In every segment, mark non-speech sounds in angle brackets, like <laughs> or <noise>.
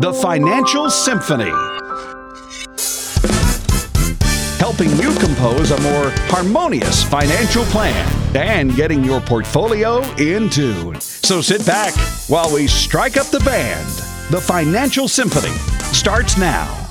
The Financial Symphony. Helping you compose a more harmonious financial plan and getting your portfolio in tune. So sit back while we strike up the band. The Financial Symphony starts now.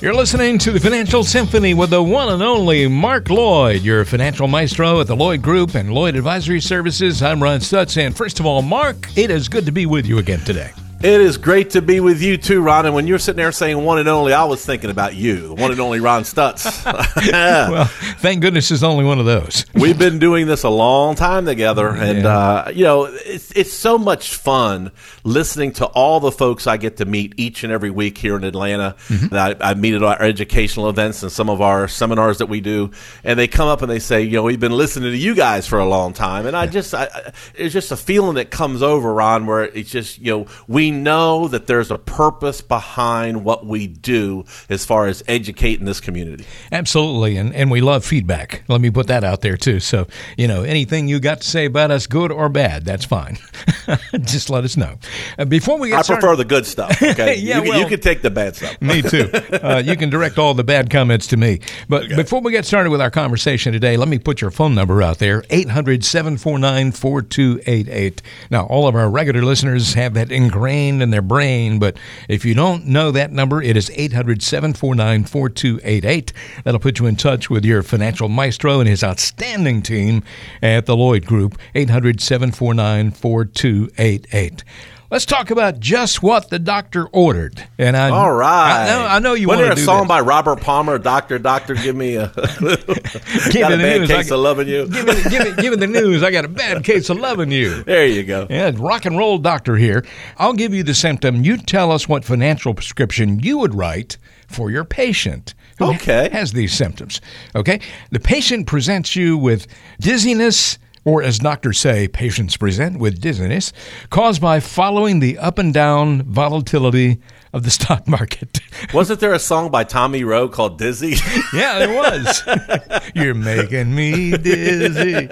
You're listening to the Financial Symphony with the one and only Mark Lloyd, your financial maestro at the Lloyd Group and Lloyd Advisory Services. I'm Ron Stutz, and first of all, Mark, it is good to be with you again today. It is great to be with you too, Ron. And when you're sitting there saying one and only, I was thinking about you, the one and only Ron Stutz. <laughs> <laughs> well, thank goodness there's only one of those. <laughs> We've been doing this a long time together, and Yeah. uh, you know, it's it's so much fun listening to all the folks I get to meet each and every week here in Atlanta. That I, I meet at our educational events and some of our seminars that we do, and they come up and they say, you know, we've been listening to you guys for a long time, and I just, I, I, it's just a feeling that comes over, Ron, where it's just, you know, we know that there's a purpose behind what we do as far as educating this community. Absolutely, and, and we love feedback. Let me put that out there too. So, you know, anything you got to say about us, good or bad, that's fine. <laughs> Just let us know. Uh, before we get I started, prefer the good stuff. Okay, <laughs> Yeah, you, can- well- you can take the bad stuff. <laughs> Me too. Uh, you can direct all the bad comments to me. But before we get started with our conversation today, let me put your phone number out there 800 749 4288. Now, all of our regular listeners have that ingrained in their brain, but if you don't know that number, it is 800 749 4288. That'll put you in touch with your financial maestro and his outstanding team at the Lloyd Group. 800 749 4288. Let's talk about just what the doctor ordered. And I, All right. I know, I know you want to a song this. by Robert Palmer, Doctor, Doctor, give me a <laughs> got me a the bad news. Case got- of loving you. Give me, give, me, give me the news. I got a bad case of loving you. <laughs> There you go. Yeah, rock and roll doctor here. I'll give you the symptom. You tell us what financial prescription you would write for your patient who Okay. has these symptoms. Okay? The patient presents you with dizziness, or as doctors say, patients present with dizziness, caused by following the up and down volatility of the <laughs> stock market. Wasn't there a song by Tommy Roe called Dizzy? <laughs> yeah, there was. <laughs> You're making me dizzy.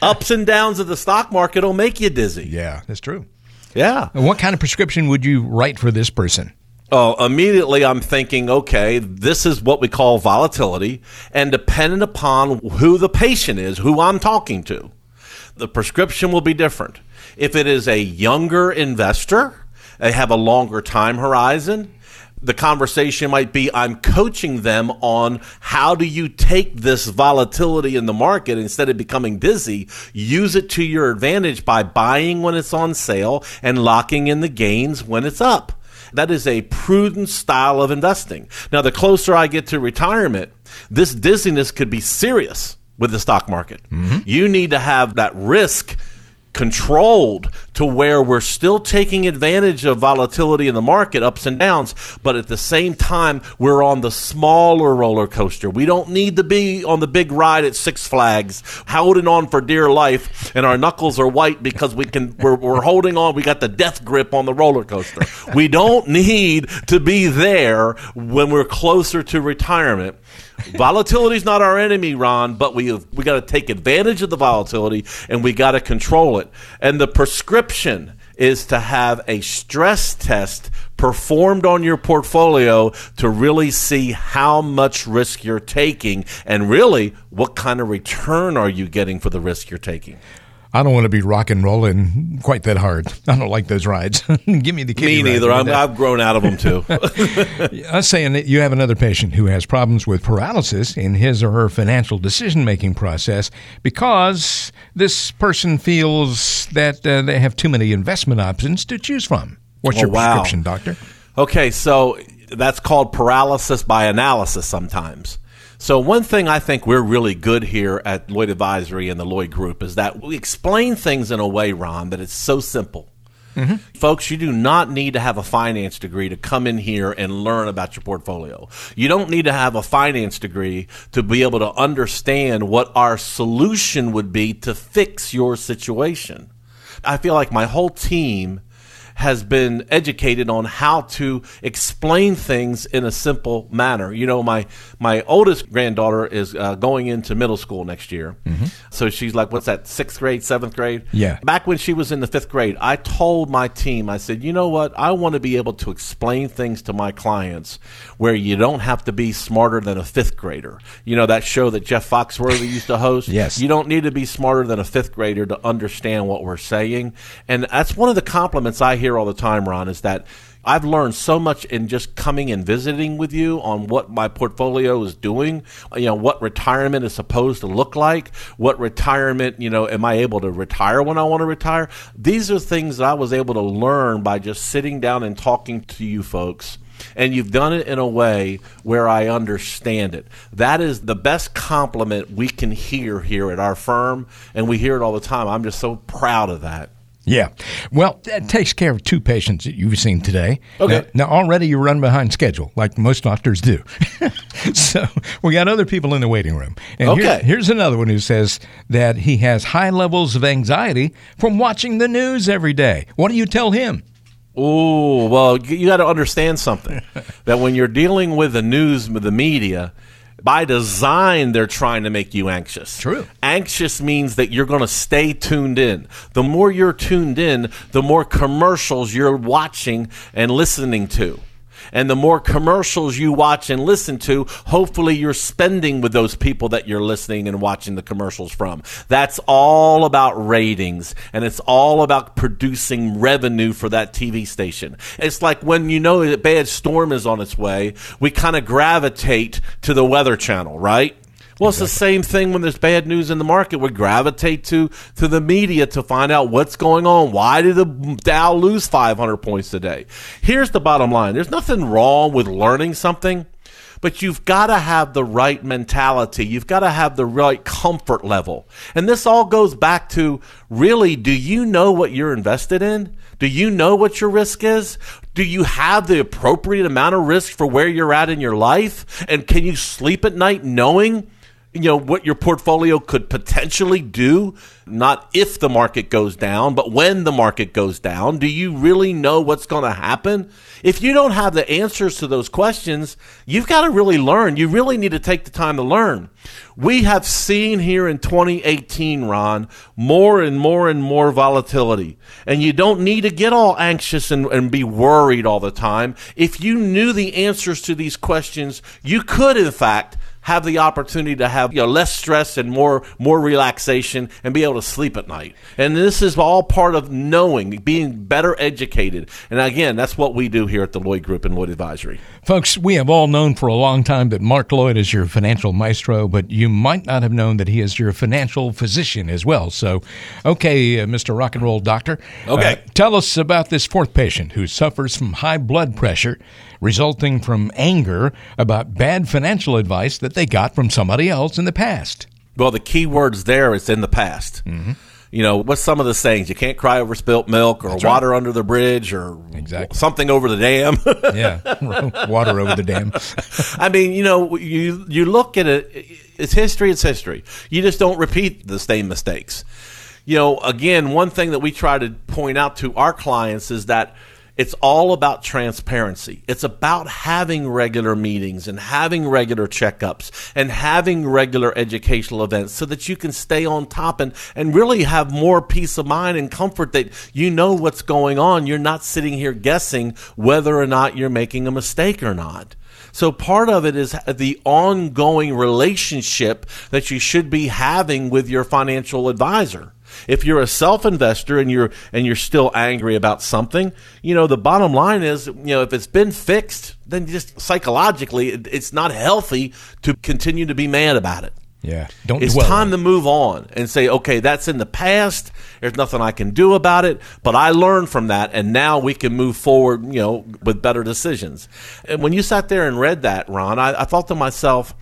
Ups and downs of the stock market will make you dizzy. Yeah, that's true. Yeah. And what kind of prescription would you write for this person? Oh, immediately I'm thinking, okay, this is what we call volatility, and dependent upon who the patient is, who I'm talking to, the prescription will be different. If it is a younger investor, they have a longer time horizon. The conversation might be I'm coaching them on how do you take this volatility in the market instead of becoming dizzy, use it to your advantage by buying when it's on sale and locking in the gains when it's up. That is a prudent style of investing. Now, the closer I get to retirement, this dizziness could be serious with the stock market. Mm-hmm. You need to have that risk controlled to where we're still taking advantage of volatility in the market, ups and downs, but at the same time, we're on the smaller roller coaster. We don't need to be on the big ride at Six Flags, holding on for dear life, and our knuckles are white because we can we're, we're holding on. We got the death grip on the roller coaster. We don't need to be there when we're closer to retirement. Volatility is not our enemy, Ron, but we have, we got to take advantage of the volatility and we got to control it. And the prescription is to have a stress test performed on your portfolio to really see how much risk you're taking and really what kind of return are you getting for the risk you're taking. I don't want to be rock and rolling quite that hard. <laughs> I don't like those rides. <laughs> Give me the kiddie Me neither. I'm, I've grown out of them too. <laughs> I was saying that you have another patient who has problems with paralysis in his or her financial decision making process because this person feels that uh, they have too many investment options to choose from. What's Oh, your wow. prescription, doctor? Okay, so that's called paralysis by analysis sometimes. So, one thing I think we're really good here at Lloyd Advisory and the Lloyd Group is that we explain things in a way, Ron, that it's so simple. Mm-hmm. Folks, you do not need to have a finance degree to come in here and learn about your portfolio. You don't need to have a finance degree to be able to understand what our solution would be to fix your situation. I feel like my whole team has been educated on how to explain things in a simple manner. You know, my my oldest granddaughter is uh, going into middle school next year, mm-hmm. so she's like, what's that, sixth grade, seventh grade? Yeah. Back when she was in the fifth grade, I told my team, I said, you know what, I want to be able to explain things to my clients where you don't have to be smarter than a fifth grader. You know that show that Jeff Foxworthy used to host. <laughs> yes. You don't need to be smarter than a fifth grader to understand what we're saying, and that's one of the compliments I hear all the time, Ron, is that I've learned so much in just coming and visiting with you on what my portfolio is doing, you know, what retirement is supposed to look like, what retirement, you know, am I able to retire when I want to retire? These are things that I was able to learn by just sitting down and talking to you folks and you've done it in a way where I understand it. That is the best compliment we can hear here at our firm, and we hear it all the time. I'm just so proud of that. Yeah. Well, that takes care of two patients that you've seen today. Okay. Now, now already you run behind schedule, like most doctors do. <laughs> so we got other people in the waiting room. And Okay. here- here's another one who says that he has high levels of anxiety from watching the news every day. What do you tell him? Oh, well, you- got to understand something <laughs> that when you're dealing with the news, with the media, by design, they're trying to make you anxious. True. Anxious means that you're going to stay tuned in. The more you're tuned in, the more commercials you're watching and listening to. And the more commercials you watch and listen to, hopefully you're spending with those people that you're listening and watching the commercials from. That's all about ratings and it's all about producing revenue for that TV station. It's like when you know that bad storm is on its way, we kind of gravitate to the weather channel, right? Well, it's the same thing when there's bad news in the market. We gravitate to to the media to find out what's going on. Why did the Dow lose 500 points today? Here's the bottom line: there's nothing wrong with learning something, but you've got to have the right mentality. You've got to have the right comfort level, and this all goes back to really: do you know what you're invested in? Do you know what your risk is? Do you have the appropriate amount of risk for where you're at in your life? And can you sleep at night knowing you know what your portfolio could potentially do not if the market goes down but when the market goes down do you really know what's going to happen? If you don't have the answers to those questions you've got to really learn. You really need to take the time to learn. We have seen here in 2018 ron more and more and more volatility. And you don't need to get all anxious and, and be worried all the time. If you knew the answers to these questions you could in fact have the opportunity to have you know less stress and more more relaxation and be able to sleep at night. And this is all part of knowing, being better educated. And again, that's what we do here at the Lloyd Group and Lloyd Advisory. Folks, we have all known for a long time that Mark Lloyd is your financial maestro, but you might not have known that he is your financial physician as well. So, okay, uh, Mr. Rock and Roll Doctor. Okay. uh, tell us about this fourth patient who suffers from high blood pressure resulting from anger about bad financial advice that they got from somebody else in the past. Well, the key words there is in the past. Mm-hmm. You know, what's some of the sayings? You can't cry over spilt milk or right. water under the bridge or Exactly. something over the dam. <laughs> Yeah, <laughs> water over the dam. <laughs> I mean, you know, you you look at it. It's history. It's history. You just don't repeat the same mistakes. You know, again, one thing that we try to point out to our clients is that it's all about transparency. It's about having regular meetings and having regular checkups and having regular educational events so that you can stay on top and, and really have more peace of mind and comfort that you know what's going on. You're not sitting here guessing whether or not you're making a mistake or not. So part of it is the ongoing relationship that you should be having with your financial advisor. If you're a self-investor and you're and you're still angry about something, you know, the bottom line is, you know, if it's been fixed, then just psychologically it, it's not healthy to continue to be mad about it. Yeah, don't It's time to move on and say, okay, that's in the past. There's nothing I can do about it, but I learned from that, and now we can move forward, you know, with better decisions. And when you sat there and read that, Ron, I, I thought to myself,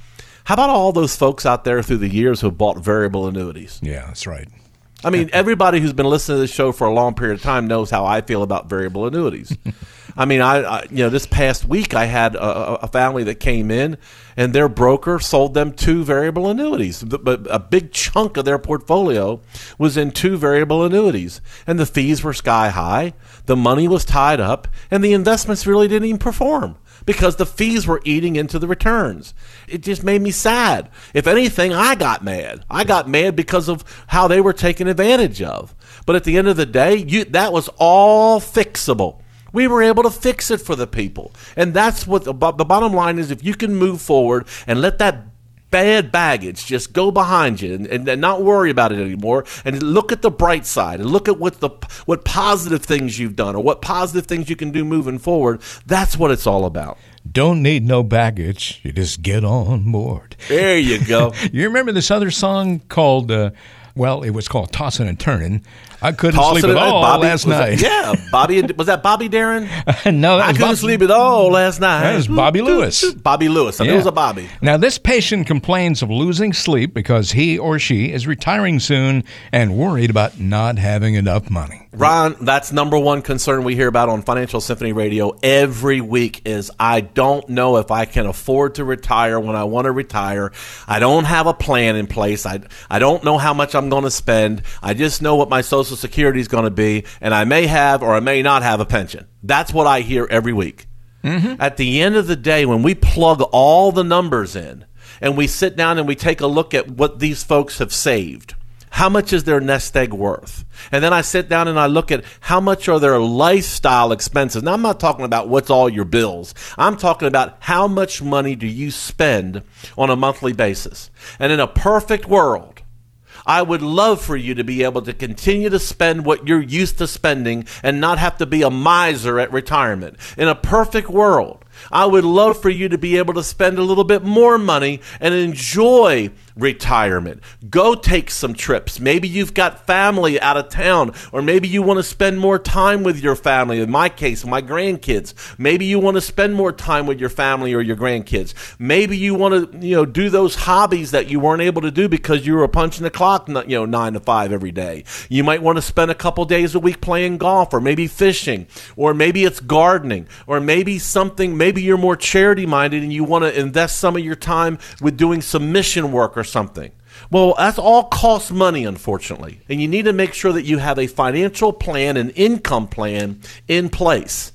how about all those folks out there through the years who bought variable annuities? Yeah, that's right. I mean, everybody who's been listening to this show for a long period of time knows how I feel about variable annuities. <laughs> I mean, I, I you know this past week I had a, a, family that came in, and their broker sold them two variable annuities. But a big chunk of their portfolio was in two variable annuities, and the fees were sky high. The money was tied up, and the investments really didn't even perform because the fees were eating into the returns. It just made me sad. If anything, I got mad. I got mad because of how they were taken advantage of. But at the end of the day, you, that was all fixable. We were able to fix it for the people. And that's what the, the bottom line is if you can move forward and let that bad baggage just go behind you and, and, and, not worry about it anymore and look at the bright side and look at what the what positive things you've done or what positive things you can do moving forward that's what it's all about don't need no baggage you just get on board there you go <laughs> you remember this other song called uh, well, it was called Tossing and Turning. I couldn't Tossing sleep at all Bobby, last night. That, yeah, Bobby was that Bobby Darin? <laughs> no, I couldn't Bob, sleep at all last night. That was Bobby Lewis. Bobby Lewis. I yeah. it was a Bobby. Now, this patient complains of losing sleep because he or she is retiring soon and worried about not having enough money. Ron, that's number one concern we hear about on Financial Symphony Radio every week is I don't know if I can afford to retire when I want to retire. I don't have a plan in place. I, I don't know how much I'm going to spend. I just know what my Social Security is going to be, and I may have or I may not have a pension. That's what I hear every week. Mm-hmm. At the end of the day, when we plug all the numbers in and we sit down and we take a look at what these folks have saved, how much is their nest egg worth? And then I sit down and I look at how much are their lifestyle expenses. Now, I'm not talking about what's all your bills. I'm talking about how much money do you spend on a monthly basis. And in a perfect world, I would love for you to be able to continue to spend what you're used to spending and not have to be a miser at retirement. In a perfect world, I would love for you to be able to spend a little bit more money and enjoy retirement. Go take some trips. Maybe you've got family out of town, or maybe you want to spend more time with your family. In my case, my grandkids. Maybe you want to spend more time with your family or your grandkids. Maybe you want to, you know, do those hobbies that you weren't able to do because you were punching the clock, you know, nine to five every day. You might want to spend a couple days a week playing golf, or maybe fishing, or maybe it's gardening, or maybe something. Maybe you're more charity minded and you want to invest some of your time with doing some mission work or something. Well, that's all costs money, unfortunately. And you need to make sure that you have a financial plan, an income plan in place.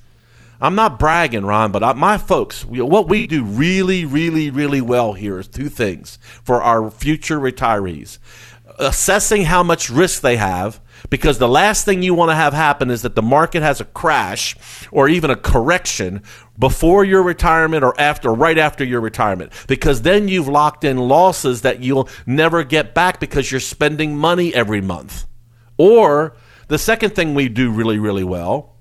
I'm not bragging, Ron, but I, my folks, we, what we do really, really, really well here is two things for our future retirees assessing how much risk they have because the last thing you want to have happen is that the market has a crash or even a correction before your retirement or after right after your retirement because then you've locked in losses that you'll never get back because you're spending money every month. Or the second thing we do really really well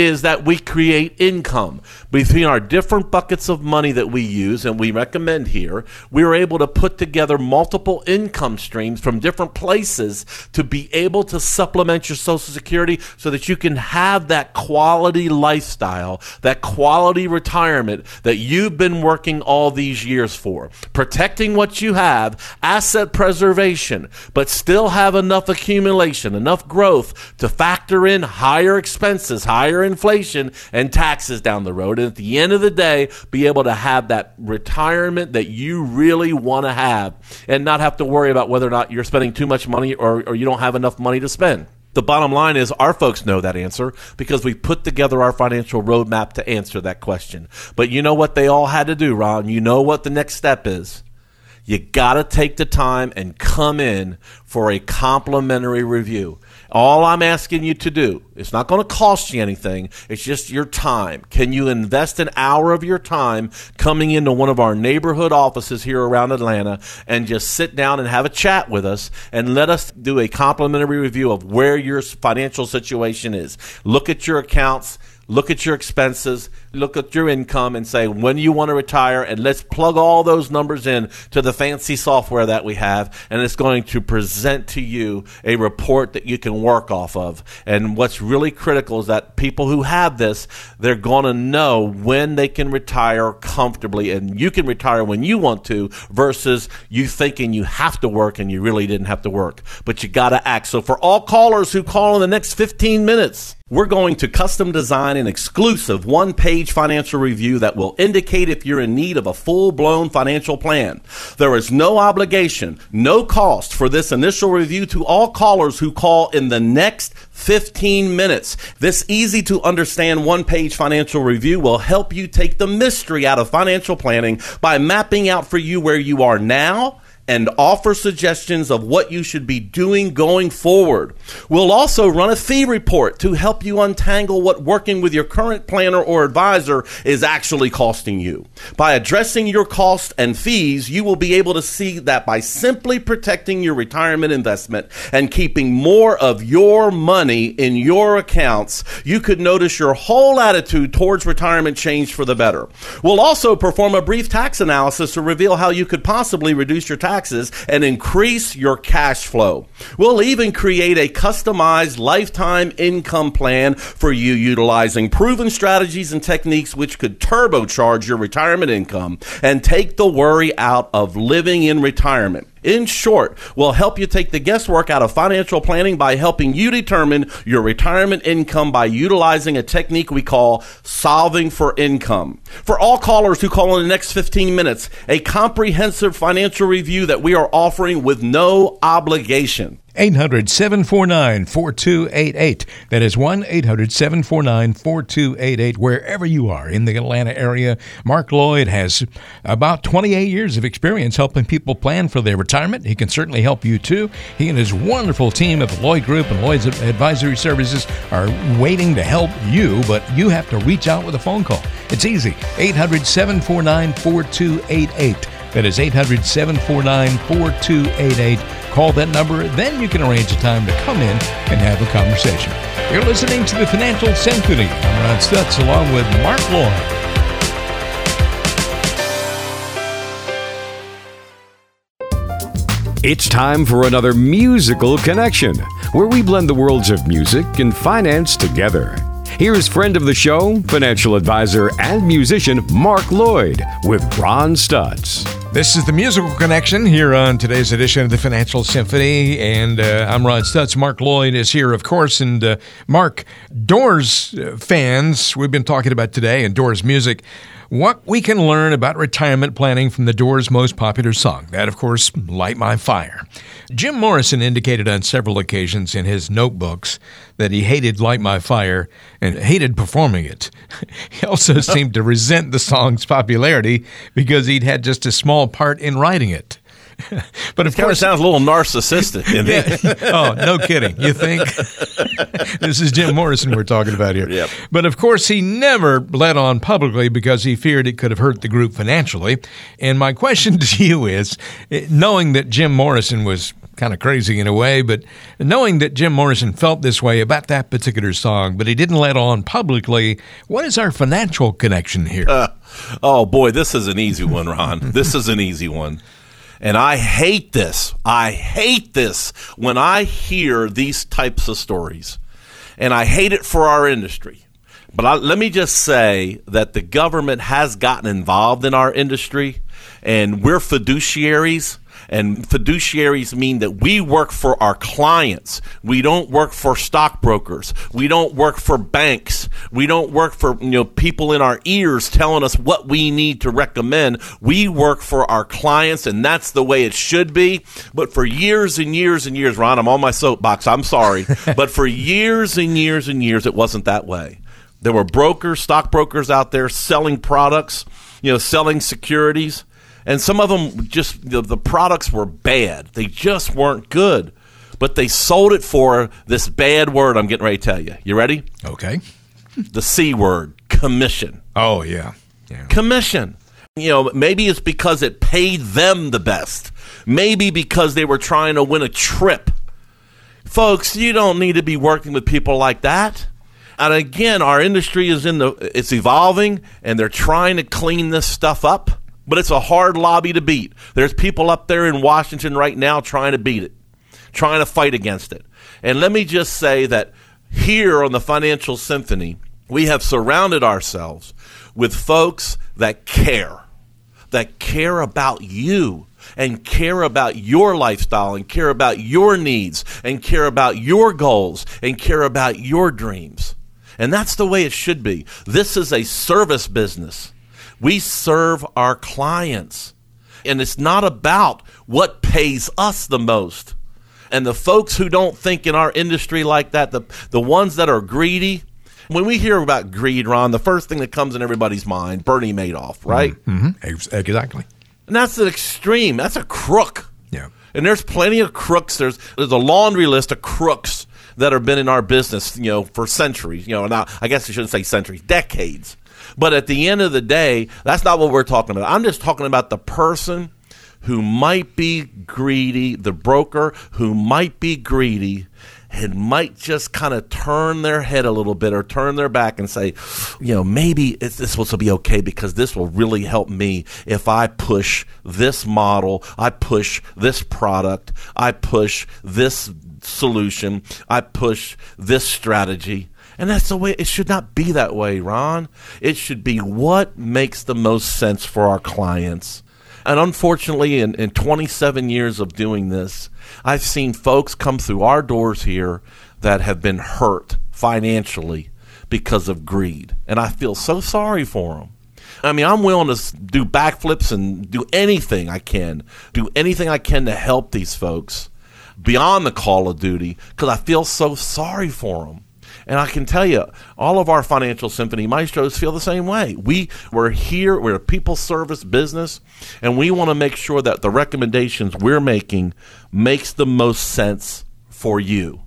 is that we create income between our different buckets of money that we use and we recommend here. We are able to put together multiple income streams from different places to be able to supplement your Social Security so that you can have that quality lifestyle, that quality retirement that you've been working all these years for. Protecting what you have, asset preservation, but still have enough accumulation, enough growth to factor in higher expenses, higher inflation and taxes down the road. And at the end of the day, be able to have that retirement that you really want to have and not have to worry about whether or not you're spending too much money or, or you don't have enough money to spend. The bottom line is our folks know that answer because we put together our financial roadmap to answer that question. But you know what they all had to do, Ron? You know what the next step is? You got to take the time and come in for a complimentary review. All I'm asking you to do, it's not going to cost you anything. It's just your time. Can you invest an hour of your time coming into one of our neighborhood offices here around Atlanta and just sit down and have a chat with us and let us do a complimentary review of where your financial situation is? Look at your accounts, look at your expenses, look at your income and say when you want to retire and let's plug all those numbers in to the fancy software that we have and it's going to present to you a report that you can work off of. And what's really critical is that people who have this they're going to know when they can retire comfortably and you can retire when you want to versus you thinking you have to work and you really didn't have to work. But you got to act. So for all callers who call in the next 15 minutes we're going to custom design an exclusive one page financial review that will indicate if you're in need of a full blown financial plan. There is no obligation, no cost for this initial review to all callers who call in the next 15 minutes. This easy to understand one page financial review will help you take the mystery out of financial planning by mapping out for you where you are now and offer suggestions of what you should be doing going forward. We'll also run a fee report to help you untangle what working with your current planner or advisor is actually costing you. By addressing your costs and fees, you will be able to see that by simply protecting your retirement investment and keeping more of your money in your accounts, you could notice your whole attitude towards retirement change for the better. We'll also perform a brief tax analysis to reveal how you could possibly reduce your tax taxes and increase your cash flow. We'll even create a customized lifetime income plan for you utilizing proven strategies and techniques which could turbocharge your retirement income and take the worry out of living in retirement. In short, we'll help you take the guesswork out of financial planning by helping you determine your retirement income by utilizing a technique we call solving for income. For all callers who call in the next 15 minutes, a comprehensive financial review that we are offering with no obligation. 800 749 4288. That is 1 800 749 4288. Wherever you are in the Atlanta area, Mark Lloyd has about 28 years of experience helping people plan for their retirement. He can certainly help you too. He and his wonderful team of Lloyd Group and Lloyd's Advisory Services are waiting to help you, but you have to reach out with a phone call. It's easy 800 749 4288. That is 800 749 4288. Call that number, then you can arrange a time to come in and have a conversation. You're listening to the Financial Symphony. I'm Ron Stutz along with Mark Lloyd. It's time for another musical connection where we blend the worlds of music and finance together. Here's friend of the show, financial advisor, and musician Mark Lloyd with Ron Stutz. This is the musical connection here on today's edition of the Financial Symphony, and uh, I'm Ron Stutz. Mark Lloyd is here, of course, and uh, Mark, Doors fans, we've been talking about today, and Doors music. What we can learn about retirement planning from the Doors' most popular song, that, of course, Light My Fire. Jim Morrison indicated on several occasions in his notebooks that he hated Light My Fire and hated performing it. <laughs> he also <laughs> seemed to resent the song's popularity because he'd had just a small part in writing it. <laughs> but of kind course, of sounds a little narcissistic. <laughs> yeah. oh, no kidding. You think? <laughs> this is Jim Morrison we're talking about here. Yep. But of course, he never let on publicly because he feared it could have hurt the group financially. And my question to you is knowing that Jim Morrison was kind of crazy in a way, but knowing that Jim Morrison felt this way about that particular song, but he didn't let on publicly, what is our financial connection here? Uh, oh, boy, this is an easy one, Ron. this is an easy one. And I hate this. I hate this when I hear these types of stories. And I hate it for our industry. But I, let me just say that the government has gotten involved in our industry, and we're fiduciaries and fiduciaries mean that we work for our clients. We don't work for stockbrokers. We don't work for banks. We don't work for you know people in our ears telling us what we need to recommend. We work for our clients, and that's the way it should be. But for years and years and years, Ron, I'm on my soapbox. I'm sorry, <laughs> but for years and years and years, it wasn't that way. There were brokers, stockbrokers out there selling products, you know, selling securities and some of them just the, the products were bad. They just weren't good. But they sold it for this bad word I'm getting ready to tell you. You ready? Okay. The C word, commission. Oh, yeah. yeah. Commission. You know, maybe it's because it paid them the best. Maybe because they were trying to win a trip. Folks, you don't need to be working with people like that. And again, our industry is in the it's evolving and they're trying to clean this stuff up, but it's a hard lobby to beat. There's people up there in Washington right now trying to beat it, trying to fight against it. And let me just say that here on the Financial Symphony, we have surrounded ourselves with folks that care, that care about you and care about your lifestyle and care about your needs and care about your goals and care about your dreams. And that's the way it should be. This is a service business. We serve our clients. And it's not about what pays us the most. And the folks who don't think in our industry like that, the, the ones that are greedy, when we hear about greed, Ron, the first thing that comes in everybody's mind, Bernie Madoff, right? Mm-hmm. Exactly. And that's an extreme. That's a crook. Yeah. And there's plenty of crooks. There's there's a laundry list of crooks that have been in our business, you know, for centuries. You know, now I guess I shouldn't say centuries, decades. But at the end of the day, that's not what we're talking about. I'm just talking about the person who might be greedy, the broker who might be greedy and might just kind of turn their head a little bit or turn their back and say, you know, maybe it's, this will be okay because this will really help me if I push this model, I push this product, I push this solution, I push this strategy. And that's the way it should not be that way, Ron. It should be what makes the most sense for our clients. And unfortunately, in, in 27 years of doing this, I've seen folks come through our doors here that have been hurt financially because of greed. And I feel so sorry for them. I mean, I'm willing to do backflips and do anything I can, do anything I can to help these folks beyond the call of duty because I feel so sorry for them. And I can tell you, all of our financial symphony maestros feel the same way. We we're here, we're a people service business, and we want to make sure that the recommendations we're making makes the most sense for you.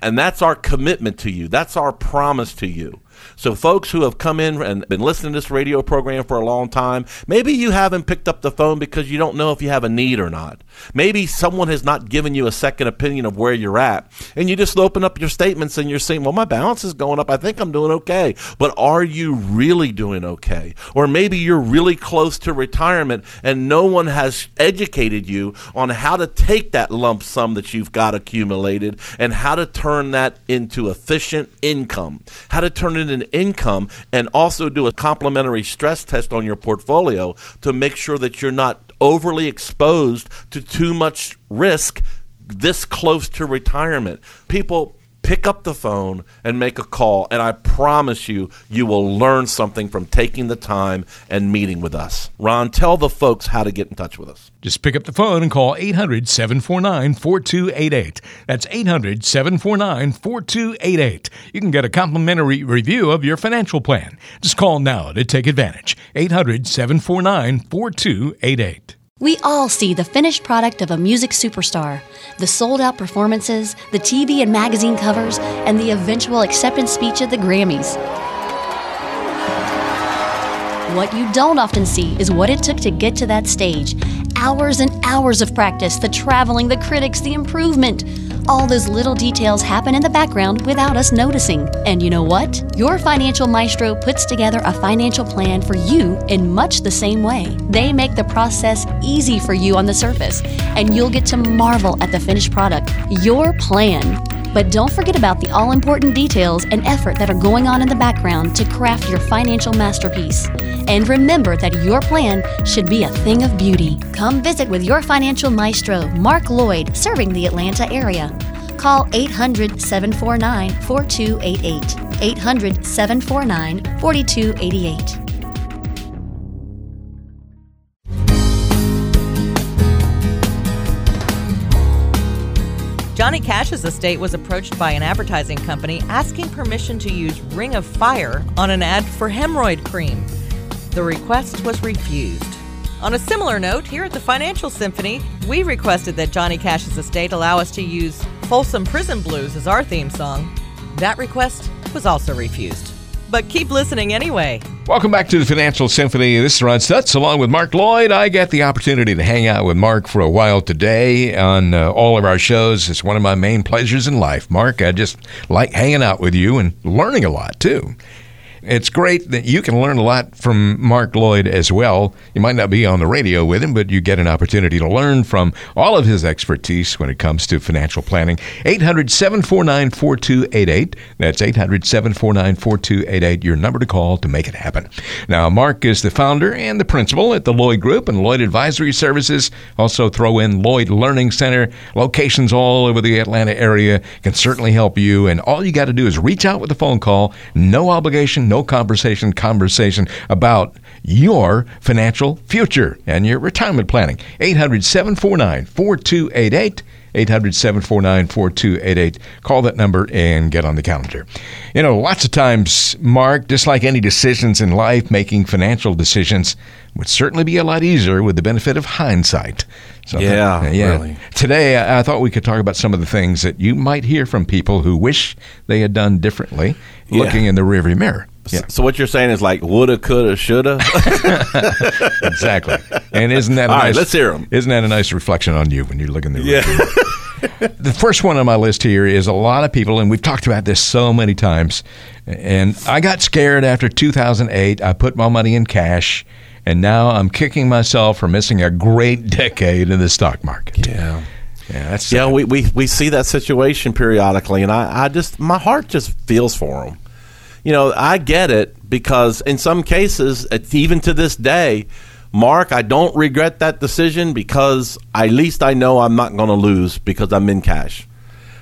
And that's our commitment to you. That's our promise to you. So, folks who have come in and been listening to this radio program for a long time, maybe you haven't picked up the phone because you don't know if you have a need or not. Maybe someone has not given you a second opinion of where you're at, and you just open up your statements and you're saying, Well, my balance is going up. I think I'm doing okay. But are you really doing okay? Or maybe you're really close to retirement and no one has educated you on how to take that lump sum that you've got accumulated and how to turn that into efficient income, how to turn it into income and also do a complementary stress test on your portfolio to make sure that you're not overly exposed to too much risk this close to retirement. People pick up the phone and make a call, and I promise you, you will learn something from taking the time and meeting with us. Ron, tell the folks how to get in touch with us. Just pick up the phone and call 800 749 4288. That's 800 749 4288. You can get a complimentary review of your financial plan. Just call now to take advantage. 800 749 4288. We all see the finished product of a music superstar the sold out performances, the TV and magazine covers, and the eventual acceptance speech at the Grammys. What you don't often see is what it took to get to that stage. Hours and hours of practice, the traveling, the critics, the improvement. All those little details happen in the background without us noticing. And you know what? Your financial maestro puts together a financial plan for you in much the same way. They make the process easy for you on the surface, and you'll get to marvel at the finished product. Your plan. But don't forget about the all important details and effort that are going on in the background to craft your financial masterpiece. And remember that your plan should be a thing of beauty. Come visit with your financial maestro, Mark Lloyd, serving the Atlanta area. Call 800 749 4288. 800 749 4288. Johnny Cash's estate was approached by an advertising company asking permission to use Ring of Fire on an ad for hemorrhoid cream. The request was refused. On a similar note, here at the Financial Symphony, we requested that Johnny Cash's estate allow us to use Folsom Prison Blues as our theme song. That request was also refused. But keep listening anyway. Welcome back to the Financial Symphony. This is Ron Stutz along with Mark Lloyd. I got the opportunity to hang out with Mark for a while today on uh, all of our shows. It's one of my main pleasures in life. Mark, I just like hanging out with you and learning a lot too. It's great that you can learn a lot from Mark Lloyd as well. You might not be on the radio with him, but you get an opportunity to learn from all of his expertise when it comes to financial planning. 800 749 4288. That's 800 749 4288, your number to call to make it happen. Now, Mark is the founder and the principal at the Lloyd Group and Lloyd Advisory Services. Also, throw in Lloyd Learning Center. Locations all over the Atlanta area can certainly help you. And all you got to do is reach out with a phone call, no obligation no conversation, conversation about your financial future and your retirement planning. 800 749 4288. 800 749 4288. Call that number and get on the calendar. You know, lots of times, Mark, just like any decisions in life, making financial decisions would certainly be a lot easier with the benefit of hindsight. So uh, yeah, yeah. Really. Today, I, I thought we could talk about some of the things that you might hear from people who wish they had done differently, yeah. looking in the rearview mirror. Yeah. So what you're saying is like woulda, coulda, shoulda. <laughs> exactly. And isn't that a All nice, right, let's hear them. Isn't that a nice reflection on you when you look in the yeah. <laughs> the first one on my list here is a lot of people, and we've talked about this so many times. And I got scared after 2008. I put my money in cash, and now I'm kicking myself for missing a great decade in the stock market. Yeah. Yeah, that's yeah. We, we, we see that situation periodically, and I, I just my heart just feels for them you know, I get it because in some cases, even to this day, Mark, I don't regret that decision because at least I know I'm not going to lose because I'm in cash.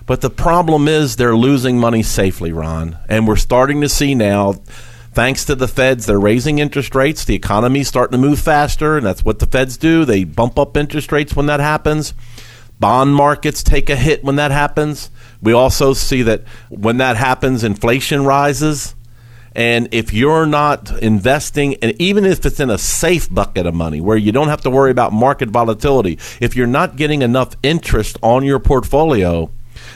But the problem is they're losing money safely, Ron. And we're starting to see now, thanks to the feds, they're raising interest rates. The economy's starting to move faster, and that's what the feds do. They bump up interest rates when that happens. Bond markets take a hit when that happens. We also see that when that happens, inflation rises. And if you're not investing, and even if it's in a safe bucket of money where you don't have to worry about market volatility, if you're not getting enough interest on your portfolio,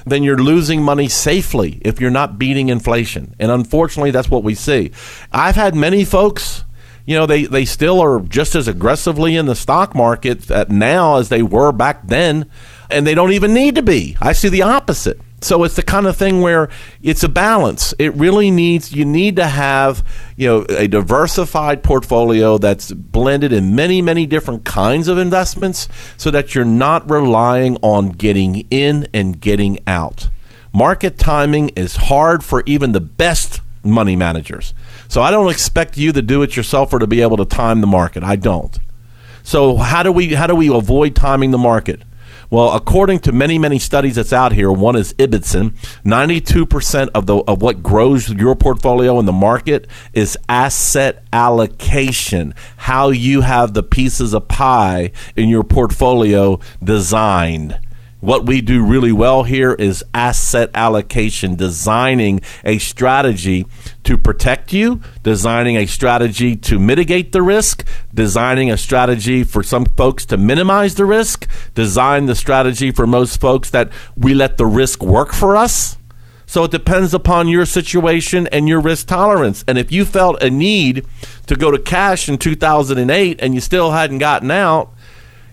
then you're losing money safely if you're not beating inflation. And unfortunately, that's what we see. I've had many folks you know they, they still are just as aggressively in the stock market now as they were back then and they don't even need to be i see the opposite so it's the kind of thing where it's a balance. It really needs you need to have, you know, a diversified portfolio that's blended in many many different kinds of investments so that you're not relying on getting in and getting out. Market timing is hard for even the best money managers. So I don't expect you to do it yourself or to be able to time the market. I don't. So how do we how do we avoid timing the market? Well, according to many, many studies that's out here, one is Ibbotson. 92% of the of what grows your portfolio in the market is asset allocation. How you have the pieces of pie in your portfolio designed. What we do really well here is asset allocation, designing a strategy to protect you, designing a strategy to mitigate the risk, designing a strategy for some folks to minimize the risk, design the strategy for most folks that we let the risk work for us. So it depends upon your situation and your risk tolerance. And if you felt a need to go to cash in 2008 and you still hadn't gotten out,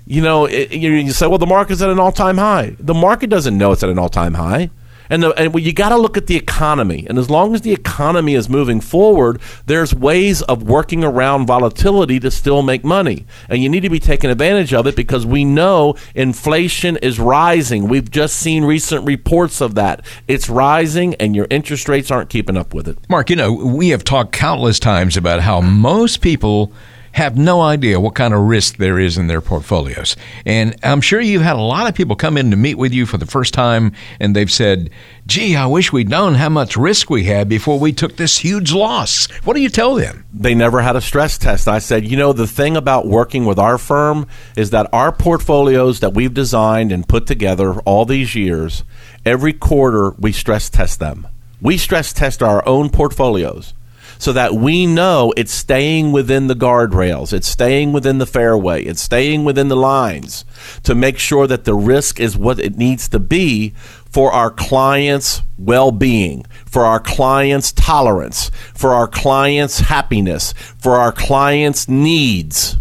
you know, it, you, say, well, the market's at an all time high. The market doesn't know it's at an all time high. And, the, and you got to look at the economy. And as long as the economy is moving forward, there's ways of working around volatility to still make money. And you need to be taking advantage of it because we know inflation is rising. We've just seen recent reports of that. It's rising, and your interest rates aren't keeping up with it. Mark, you know, we have talked countless times about how most people have no idea what kind of risk there is in their portfolios. And I'm sure you've had a lot of people come in to meet with you for the first time and they've said, gee, I wish we'd known how much risk we had before we took this huge loss. What do you tell them? They never had a stress test. I said, you know, the thing about working with our firm is that our portfolios that we've designed and put together all these years, every quarter we stress test them. We stress test our own portfolios so that we know it's staying within the guardrails, it's staying within the fairway, it's staying within the lines to make sure that the risk is what it needs to be for our clients' well being, for our clients' tolerance, for our clients' happiness, for our clients' needs.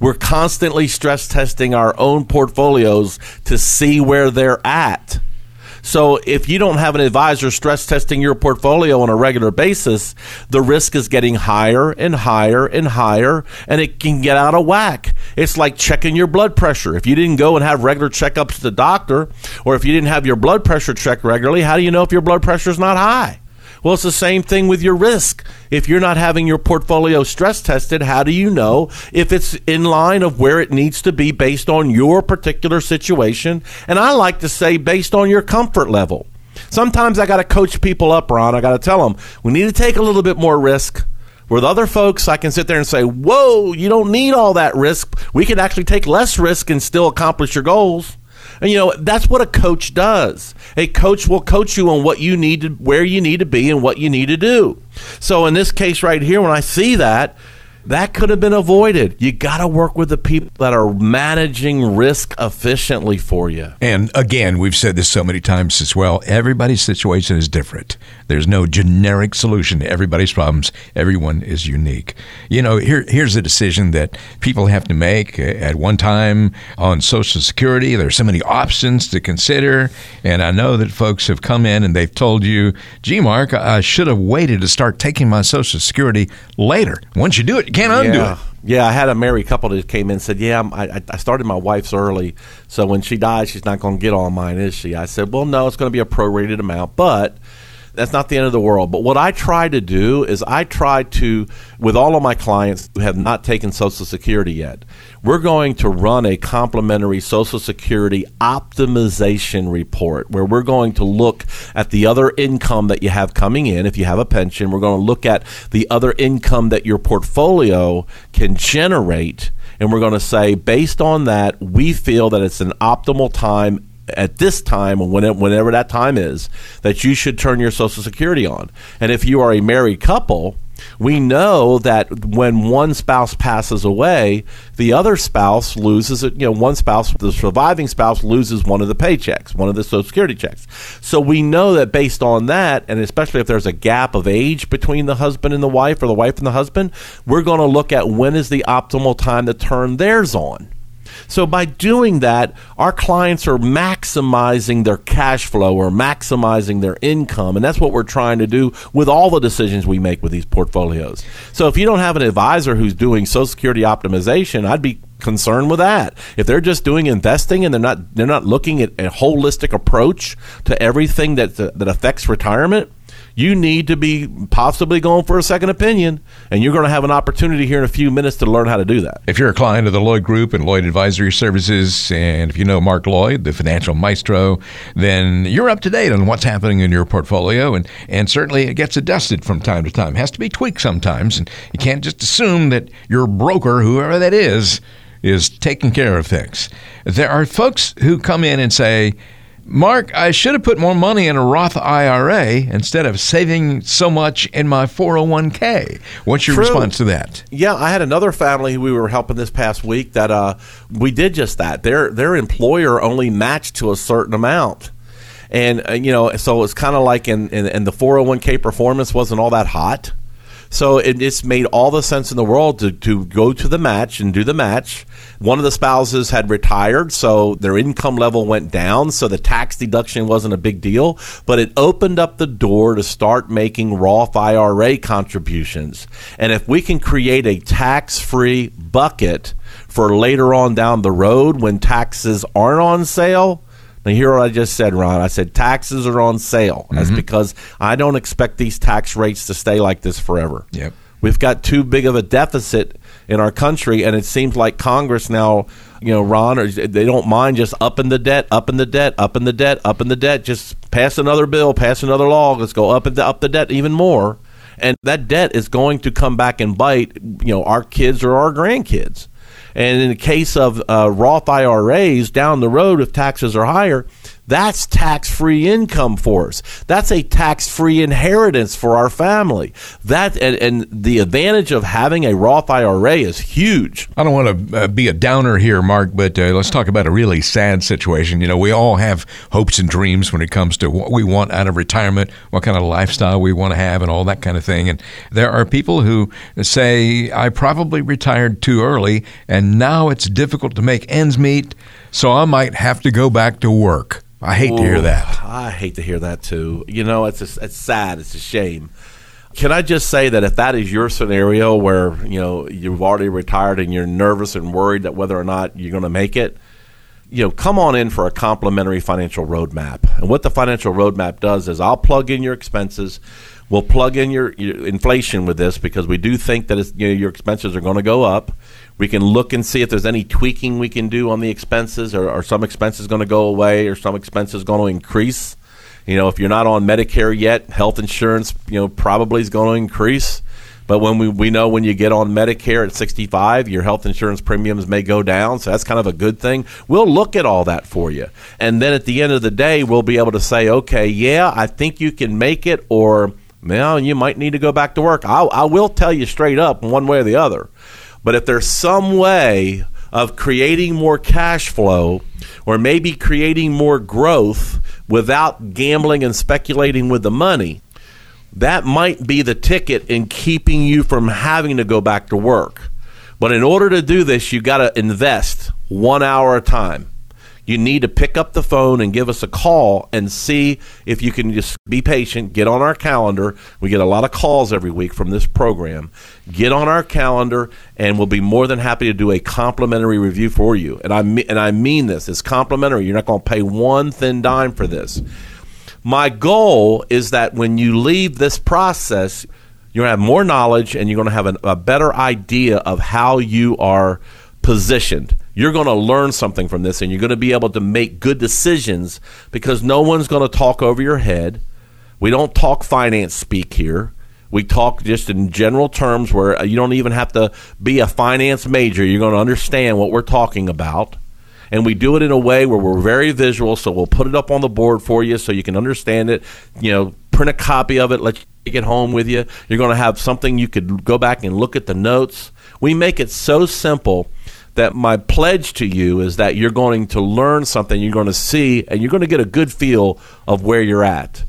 We're constantly stress testing our own portfolios to see where they're at. So if you don't have an advisor stress testing your portfolio on a regular basis, the risk is getting higher and higher and higher, and it can get out of whack. It's like checking your blood pressure. If you didn't go and have regular checkups to the doctor, or if you didn't have your blood pressure checked regularly, how do you know if your blood pressure is not high? Well, it's the same thing with your risk. If you're not having your portfolio stress tested, how do you know if it's in line of where it needs to be based on your particular situation? And I like to say based on your comfort level. Sometimes I got to coach people up, Ron. I got to tell them we need to take a little bit more risk. With other folks, I can sit there and say, Whoa, you don't need all that risk. We can actually take less risk and still accomplish your goals. And you know, that's what a coach does. A coach will coach you on what you need to where you need to be and what you need to do. So in this case right here when I see that, that could have been avoided. You got to work with the people that are managing risk efficiently for you. And again, we've said this so many times as well. Everybody's situation is different. There's no generic solution to everybody's problems. Everyone is unique. You know, here, here's a decision that people have to make at one time on Social Security. There's so many options to consider. And I know that folks have come in and they've told you, gee, Mark, I should have waited to start taking my Social Security later. Once you do it, can't undo yeah. it. Yeah, I had a married couple that came in and said, "Yeah, I, I started my wife's early, so when she dies, she's not going to get all mine, is she?" I said, "Well, no, it's going to be a prorated amount, but." That's not the end of the world. But what I try to do is I try to, with all of my clients who have not taken Social Security yet, we're going to run a complimentary Social Security optimization report where we're going to look at the other income that you have coming in. If you have a pension, we're going to look at the other income that your portfolio can generate. And we're going to say, based on that, we feel that it's an optimal time at this time, or whenever that time is, that you should turn your Social Security on. And if you are a married couple, we know that when one spouse passes away, the other spouse loses it. You know, one spouse, the surviving spouse, loses one of the paychecks, one of the Social Security checks. So we know that based on that, and especially if there's a gap of age between the husband and the wife, or the wife and the husband, we're going to look at when is the optimal time to turn theirs on. So by doing that, our clients are maximizing their cash flow or maximizing their income. And that's what we're trying to do with all the decisions we make with these portfolios. So if you don't have an advisor who's doing Social Security optimization, I'd be concerned with that. If they're just doing investing and they're not they're not looking at a holistic approach to everything that that affects retirement, you need to be possibly going for a second opinion, and you're going to have an opportunity here in a few minutes to learn how to do that. If you're a client of the Lloyd Group and Lloyd Advisory Services, and if you know Mark Lloyd, the financial maestro, then you're up to date on what's happening in your portfolio, and, and certainly it gets adjusted from time to time. It has to be tweaked sometimes, and you can't just assume that your broker, whoever that is, is taking care of things. There are folks who come in and say, Mark, I should have put more money in a Roth IRA instead of saving so much in my 401k. What's your True. response to that? Yeah, I had another family we were helping this past week that uh, we did just that. Their their employer only matched to a certain amount. And uh, you know, so it's kind of like in, in, in the 401k performance wasn't all that hot. So it, it's made all the sense in the world to, to go to the match and do the match. One of the spouses had retired, so their income level went down, so the tax deduction wasn't a big deal. But it opened up the door to start making Roth IRA contributions. And if we can create a tax free bucket for later on down the road when taxes aren't on sale, now, hear what I just said, Ron. I said taxes are on sale. That's mm-hmm. because I don't expect these tax rates to stay like this forever. Yep. We've got too big of a deficit in our country, and it seems like Congress now, you know, Ron, or they don't mind just upping the debt, upping the debt, upping the debt, upping the debt. Just pass another bill, pass another law. Let's go up and the, up the debt even more, and that debt is going to come back and bite, you know, our kids or our grandkids. And in the case of uh, Roth IRAs down the road, if taxes are higher, That's tax free income for us. That's a tax free inheritance for our family. That and, and, the advantage of having a Roth IRA is huge. I don't want to uh, be a downer here, Mark, but uh, let's talk about a really sad situation. You know, we all have hopes and dreams when it comes to what we want out of retirement, what kind of lifestyle we want to have, and all that kind of thing. And there are people who say, I probably retired too early, and now it's difficult to make ends meet, so I might have to go back to work. I hate Ooh, to hear that. I hate to hear that too. You know, it's a, it's sad. It's a shame. Can I just say that if that is your scenario where you know you've already retired and you're nervous and worried that whether or not you're going to make it, you know, come on in for a complimentary financial roadmap. And what the financial roadmap does is I'll plug in your expenses. We'll plug in your, your inflation with this because we do think that you know, your expenses are going to go up. We can look and see if there's any tweaking we can do on the expenses, or, or some expenses going to go away, or some expenses going to increase. You know, if you're not on Medicare yet, health insurance, you know, probably is going to increase. But when we, we know when you get on Medicare at 65, your health insurance premiums may go down. So that's kind of a good thing. We'll look at all that for you. And then at the end of the day, we'll be able to say, okay, yeah, I think you can make it, or, well, you might need to go back to work. I, I will tell you straight up, one way or the other. But if there's some way of creating more cash flow or maybe creating more growth without gambling and speculating with the money, that might be the ticket in keeping you from having to go back to work. But in order to do this, you've got to invest one hour at a time you need to pick up the phone and give us a call and see if you can just be patient, get on our calendar. We get a lot of calls every week from this program. Get on our calendar and we'll be more than happy to do a complimentary review for you. And I and I mean this, it's complimentary. You're not going to pay one thin dime for this. My goal is that when you leave this process, you're going to have more knowledge and you're going to have a better idea of how you are positioned you're going to learn something from this and you're going to be able to make good decisions because no one's going to talk over your head. We don't talk finance speak here. We talk just in general terms where uh, you don't even have to be a finance major. You're going to understand what we're talking about. And we do it in a way where we're very visual, so we'll put it up on the board for you so you can understand it. You know, print a copy of it, let you take it home with you. You're going to have something you could go back and look at the notes. We make it so simple that my pledge to you is that you're going to learn something, you're going to see, and you're going to get a good feel of where you're at.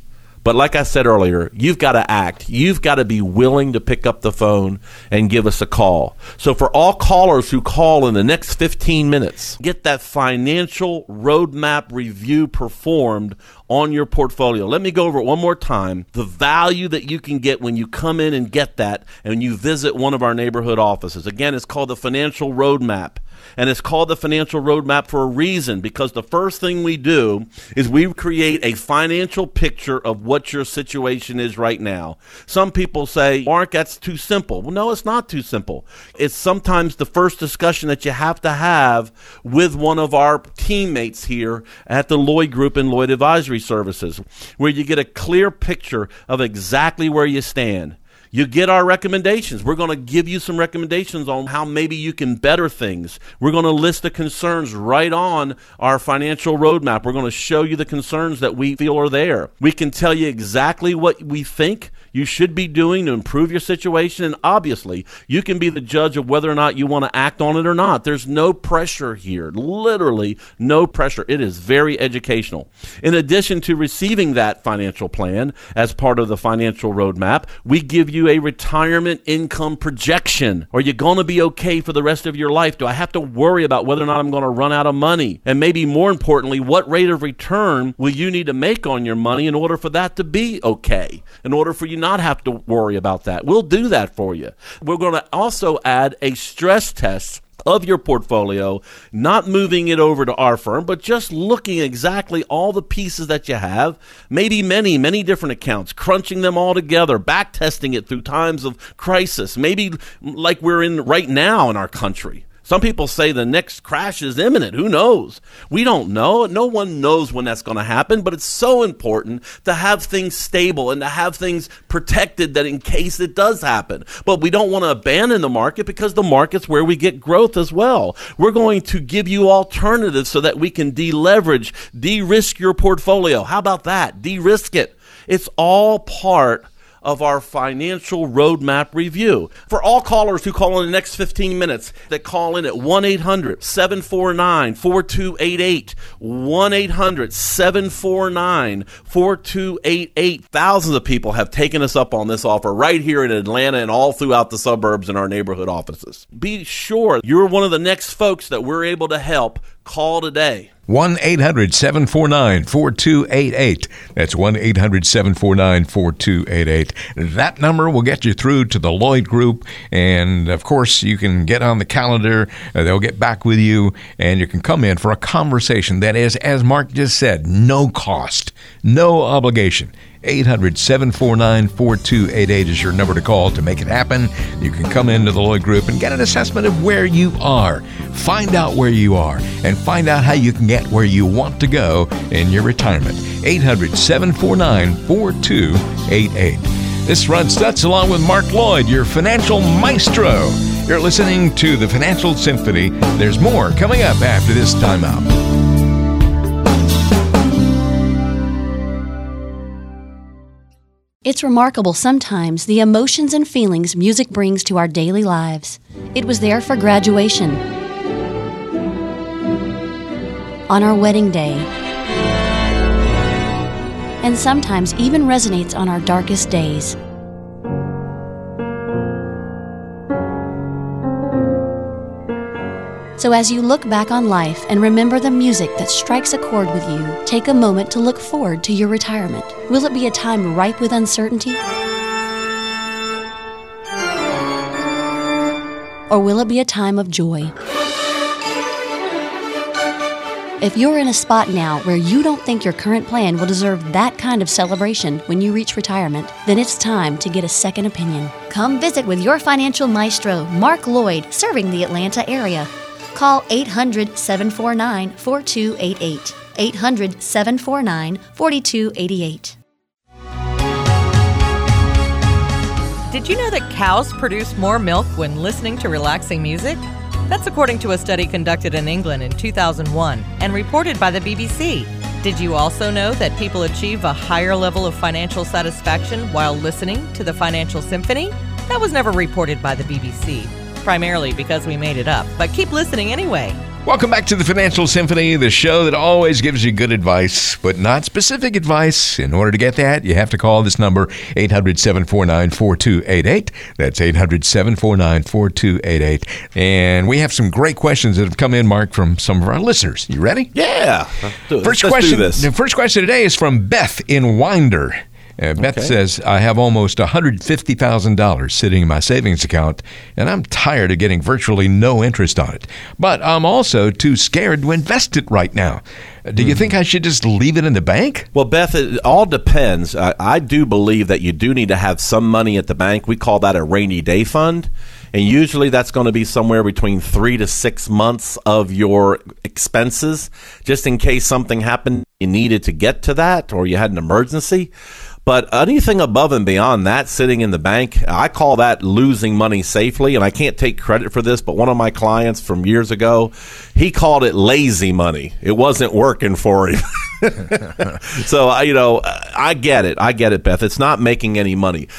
But like I said earlier, you've got to act. You've got to be willing to pick up the phone and give us a call. So for all callers who call in the next 15 minutes, get that financial roadmap review performed on your portfolio. Let me go over it one more time. The value that you can get when you come in and get that and you visit one of our neighborhood offices. Again, it's called the Financial Roadmap. And it's called the financial roadmap for a reason because the first thing we do is we create a financial picture of what your situation is right now. Some people say, Mark, that's too simple. Well, no, it's not too simple. It's sometimes the first discussion that you have to have with one of our teammates here at the Lloyd Group and Lloyd Advisory Services, where you get a clear picture of exactly where you stand you get our recommendations. We're going to give you some recommendations on how maybe you can better things. We're going to list the concerns right on our financial roadmap. We're going to show you the concerns that we feel are there. We can tell you exactly what we think you should be doing to improve your situation. And obviously, you can be the judge of whether or not you want to act on it or not. There's no pressure here, literally, no pressure. It is very educational. In addition to receiving that financial plan as part of the financial roadmap, we give you a retirement income projection. Are you going to be okay for the rest of your life? Do I have to worry about whether or not I'm going to run out of money? And maybe more importantly, what rate of return will you need to make on your money in order for that to be okay? In order for you not have to worry about that. We'll do that for you. We're going to also add a stress test of your portfolio, not moving it over to our firm, but just looking exactly all the pieces that you have, maybe many, many different accounts, crunching them all together, back testing it through times of crisis, maybe like we're in right now in our country Some people say the next crash is imminent. Who knows? We don't know. No one knows when that's going to happen, but it's so important to have things stable and to have things protected that in case it does happen. But we don't want to abandon the market because the market's where we get growth as well. We're going to give you alternatives so that we can deleverage, de-risk your portfolio. How about that? De-risk it. It's all part of our financial roadmap review. For all callers who call in the next 15 minutes, that call in at 1 800 749 4288. 1 800 749 4288. Thousands of people have taken us up on this offer right here in Atlanta and all throughout the suburbs and our neighborhood offices. Be sure you're one of the next folks that we're able to help. Call today. 1 800 749 4288. That's 1 800 749 4288. That number will get you through to the Lloyd Group. And of course, you can get on the calendar. Uh, they'll get back with you and you can come in for a conversation that is, as Mark just said, no cost, no obligation. 800 749 4288 is your number to call to make it happen. You can come into the Lloyd Group and get an assessment of where you are. Find out where you are and find out how you can get where you want to go in your retirement. 800 749 4288. This is Ron Stutz along with Mark Lloyd, your financial maestro. You're listening to the Financial Symphony. There's more coming up after this timeout. It's remarkable sometimes the emotions and feelings music brings to our daily lives. It was there for graduation, on our wedding day, and sometimes even resonates on our darkest days. So, as you look back on life and remember the music that strikes a chord with you, take a moment to look forward to your retirement. Will it be a time ripe with uncertainty? Or will it be a time of joy? If you're in a spot now where you don't think your current plan will deserve that kind of celebration when you reach retirement, then it's time to get a second opinion. Come visit with your financial maestro, Mark Lloyd, serving the Atlanta area. Call 800 749 4288. 800 749 4288. Did you know that cows produce more milk when listening to relaxing music? That's according to a study conducted in England in 2001 and reported by the BBC. Did you also know that people achieve a higher level of financial satisfaction while listening to the Financial Symphony? That was never reported by the BBC primarily because we made it up. But keep listening anyway. Welcome back to the Financial Symphony, the show that always gives you good advice, but not specific advice. In order to get that, you have to call this number, 800 749 4288. That's 800 749 4288. And we have some great questions that have come in, Mark, from some of our listeners. You ready? Yeah. First Let's question. do this. The first question today is from Beth in Winder. Uh, Beth Okay. says, I have almost $150,000 sitting in my savings account, and I'm tired of getting virtually no interest on it. But I'm also too scared to invest it right now. Do you think I should just leave it in the bank? Well, Beth, it all depends. I, I do believe that you do need to have some money at the bank. We call that a rainy day fund. And usually that's going to be somewhere between three to six months of your expenses, just in case something happened you needed to get to that or you had an emergency. But anything above and beyond that sitting in the bank, I call that losing money safely. And I can't take credit for this, but one of my clients from years ago, he called it lazy money. It wasn't working for him. <laughs> so, you know, I get it. I get it, Beth. It's not making any money.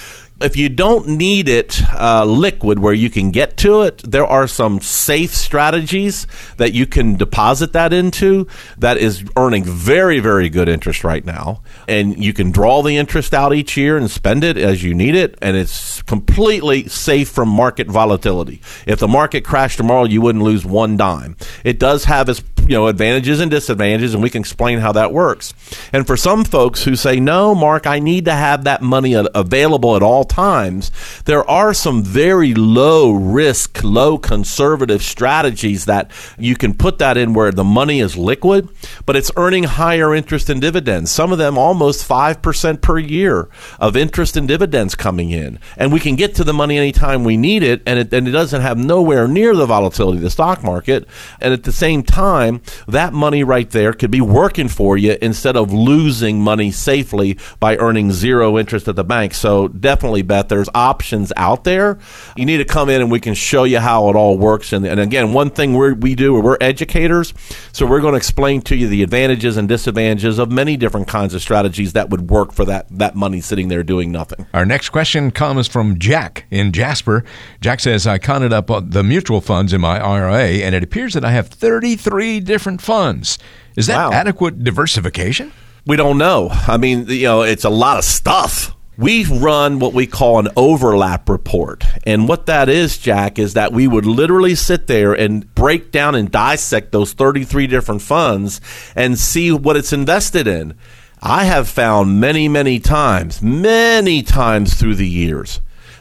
If you don't need it uh, liquid where you can get to it, there are some safe strategies that you can deposit that into that is earning very, very good interest right now. And you can draw the interest out each year and spend it as you need it. And it's completely safe from market volatility. If the market crashed tomorrow, you wouldn't lose one dime. It does have its you know, advantages and disadvantages, and we can explain how that works. And for some folks who say, no, Mark, I need to have that money available at all times, there are some very low risk, low conservative strategies that you can put that in where the money is liquid, but it's earning higher interest and dividends. Some of them almost 5% per year of interest and dividends coming in. And we can get to the money anytime we need it, and it, and it doesn't have nowhere near the volatility of the stock market. And at the same time, that money right there could be working for you instead of losing money safely by earning zero interest at the bank. So definitely, Beth, there's options out there. You need to come in and we can show you how it all works. And, and again, one thing we we do, we're educators, so we're going to explain to you the advantages and disadvantages of many different kinds of strategies that would work for that, that money sitting there doing nothing. Our next question comes from Jack in Jasper. Jack says, I counted up uh, the mutual funds in my IRA, and it appears that I have 33 different funds. Is that wow. adequate diversification? We don't know. I mean, you know, it's a lot of stuff. We run what we call an overlap report. And what that is, Jack, is that we would literally sit there and break down and dissect those 33 different funds and see what it's invested in. I have found many, many times, many times through the years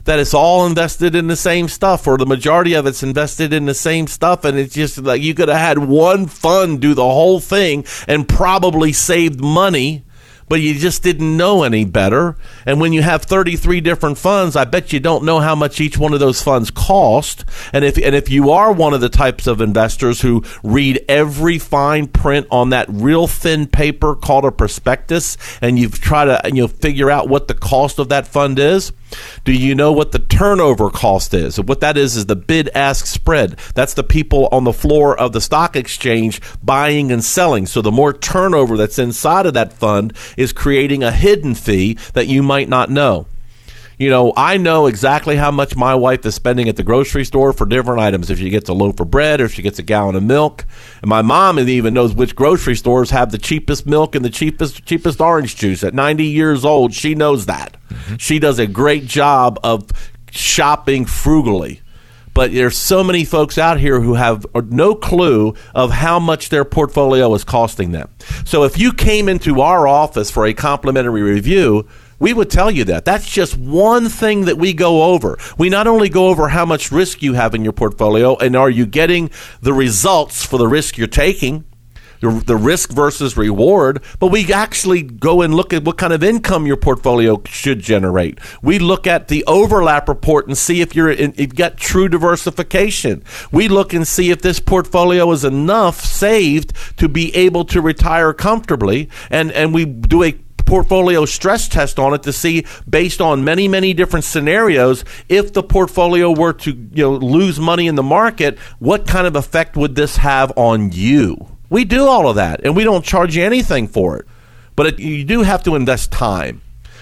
that it's all invested in the same stuff or the majority of it's invested in the same stuff and it's just like you could have had one fund do the whole thing and probably saved money but you just didn't know any better. And when you have 33 different funds, I bet you don't know how much each one of those funds cost. And if and if you are one of the types of investors who read every fine print on that real thin paper called a prospectus and you've tried to you know figure out what the cost of that fund is, do you know what the turnover cost is? What that is is the bid ask spread. That's the people on the floor of the stock exchange buying and selling. So the more turnover that's inside of that fund is creating a hidden fee that you might not know. You know, I know exactly how much my wife is spending at the grocery store for different items. If she gets a loaf of bread or if she gets a gallon of milk, and my mom even knows which grocery stores have the cheapest milk and the cheapest cheapest orange juice. At 90 years old, she knows that. Mm-hmm. She does a great job of shopping frugally but there's so many folks out here who have no clue of how much their portfolio is costing them. So if you came into our office for a complimentary review, we would tell you that. That's just one thing that we go over. We not only go over how much risk you have in your portfolio and are you getting the results for the risk you're taking, the, risk versus reward, but we actually go and look at what kind of income your portfolio should generate. We look at the overlap report and see if you're in, you've got true diversification. We look and see if this portfolio is enough saved to be able to retire comfortably, and and we do a portfolio stress test on it to see based on many many different scenarios if the portfolio were to you know lose money in the market what kind of effect would this have on you? We do all of that and we don't charge you anything for it. But it, you do have to invest time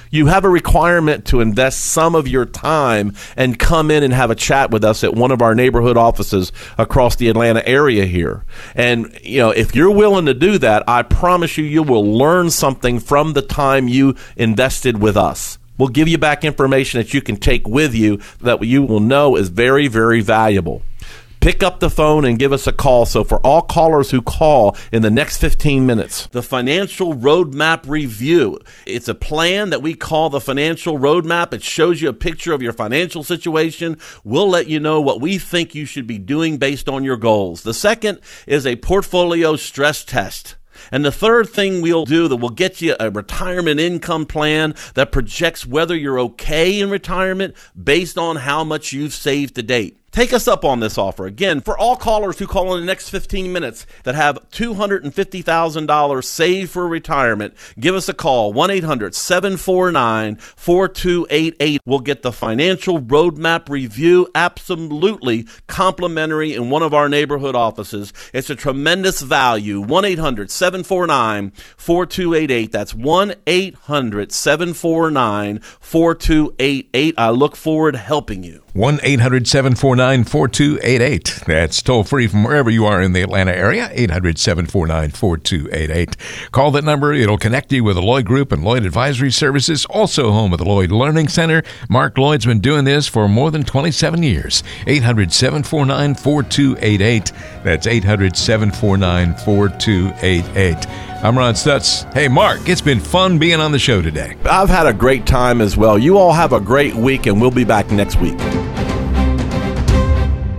you have a requirement to invest some of your time and come in and have a chat with us at one of our neighborhood offices across the Atlanta area here. And, you know, if you're willing to do that, I promise you, you will learn something from the time you invested with us. We'll give you back information that you can take with you that you will know is very, very valuable pick up the phone and give us a call. So, for all callers who call in the next 15 minutes, the Financial Roadmap Review. It's a plan that we call the Financial Roadmap. It shows you a picture of your financial situation. We'll let you know what we think you should be doing based on your goals. The second is a portfolio stress test. And the third thing we'll do that will get you a retirement income plan that projects whether you're okay in retirement based on how much you've saved to date. Take us up on this offer. Again, for all callers who call in the next 15 minutes that have $250,000 saved for retirement, give us a call 1 800 749 4288. We'll get the financial roadmap review absolutely complimentary in one of our neighborhood offices. It's a tremendous value. 1 800 749 4288. That's 1 800 749 4288. I look forward to helping you. 1 800 749 749 4288. That's toll free from wherever you are in the Atlanta area, 800 749 4288. Call that number. It'll connect you with the Lloyd Group and Lloyd Advisory Services, also home of the Lloyd Learning Center. Mark Lloyd's been doing this for more than 27 years. 800 749 4288. That's 800 749 4288. I'm Ron Stutz. Hey, Mark, it's been fun being on the show today. I've had a great time as well. You all have a great week, and we'll be back next week.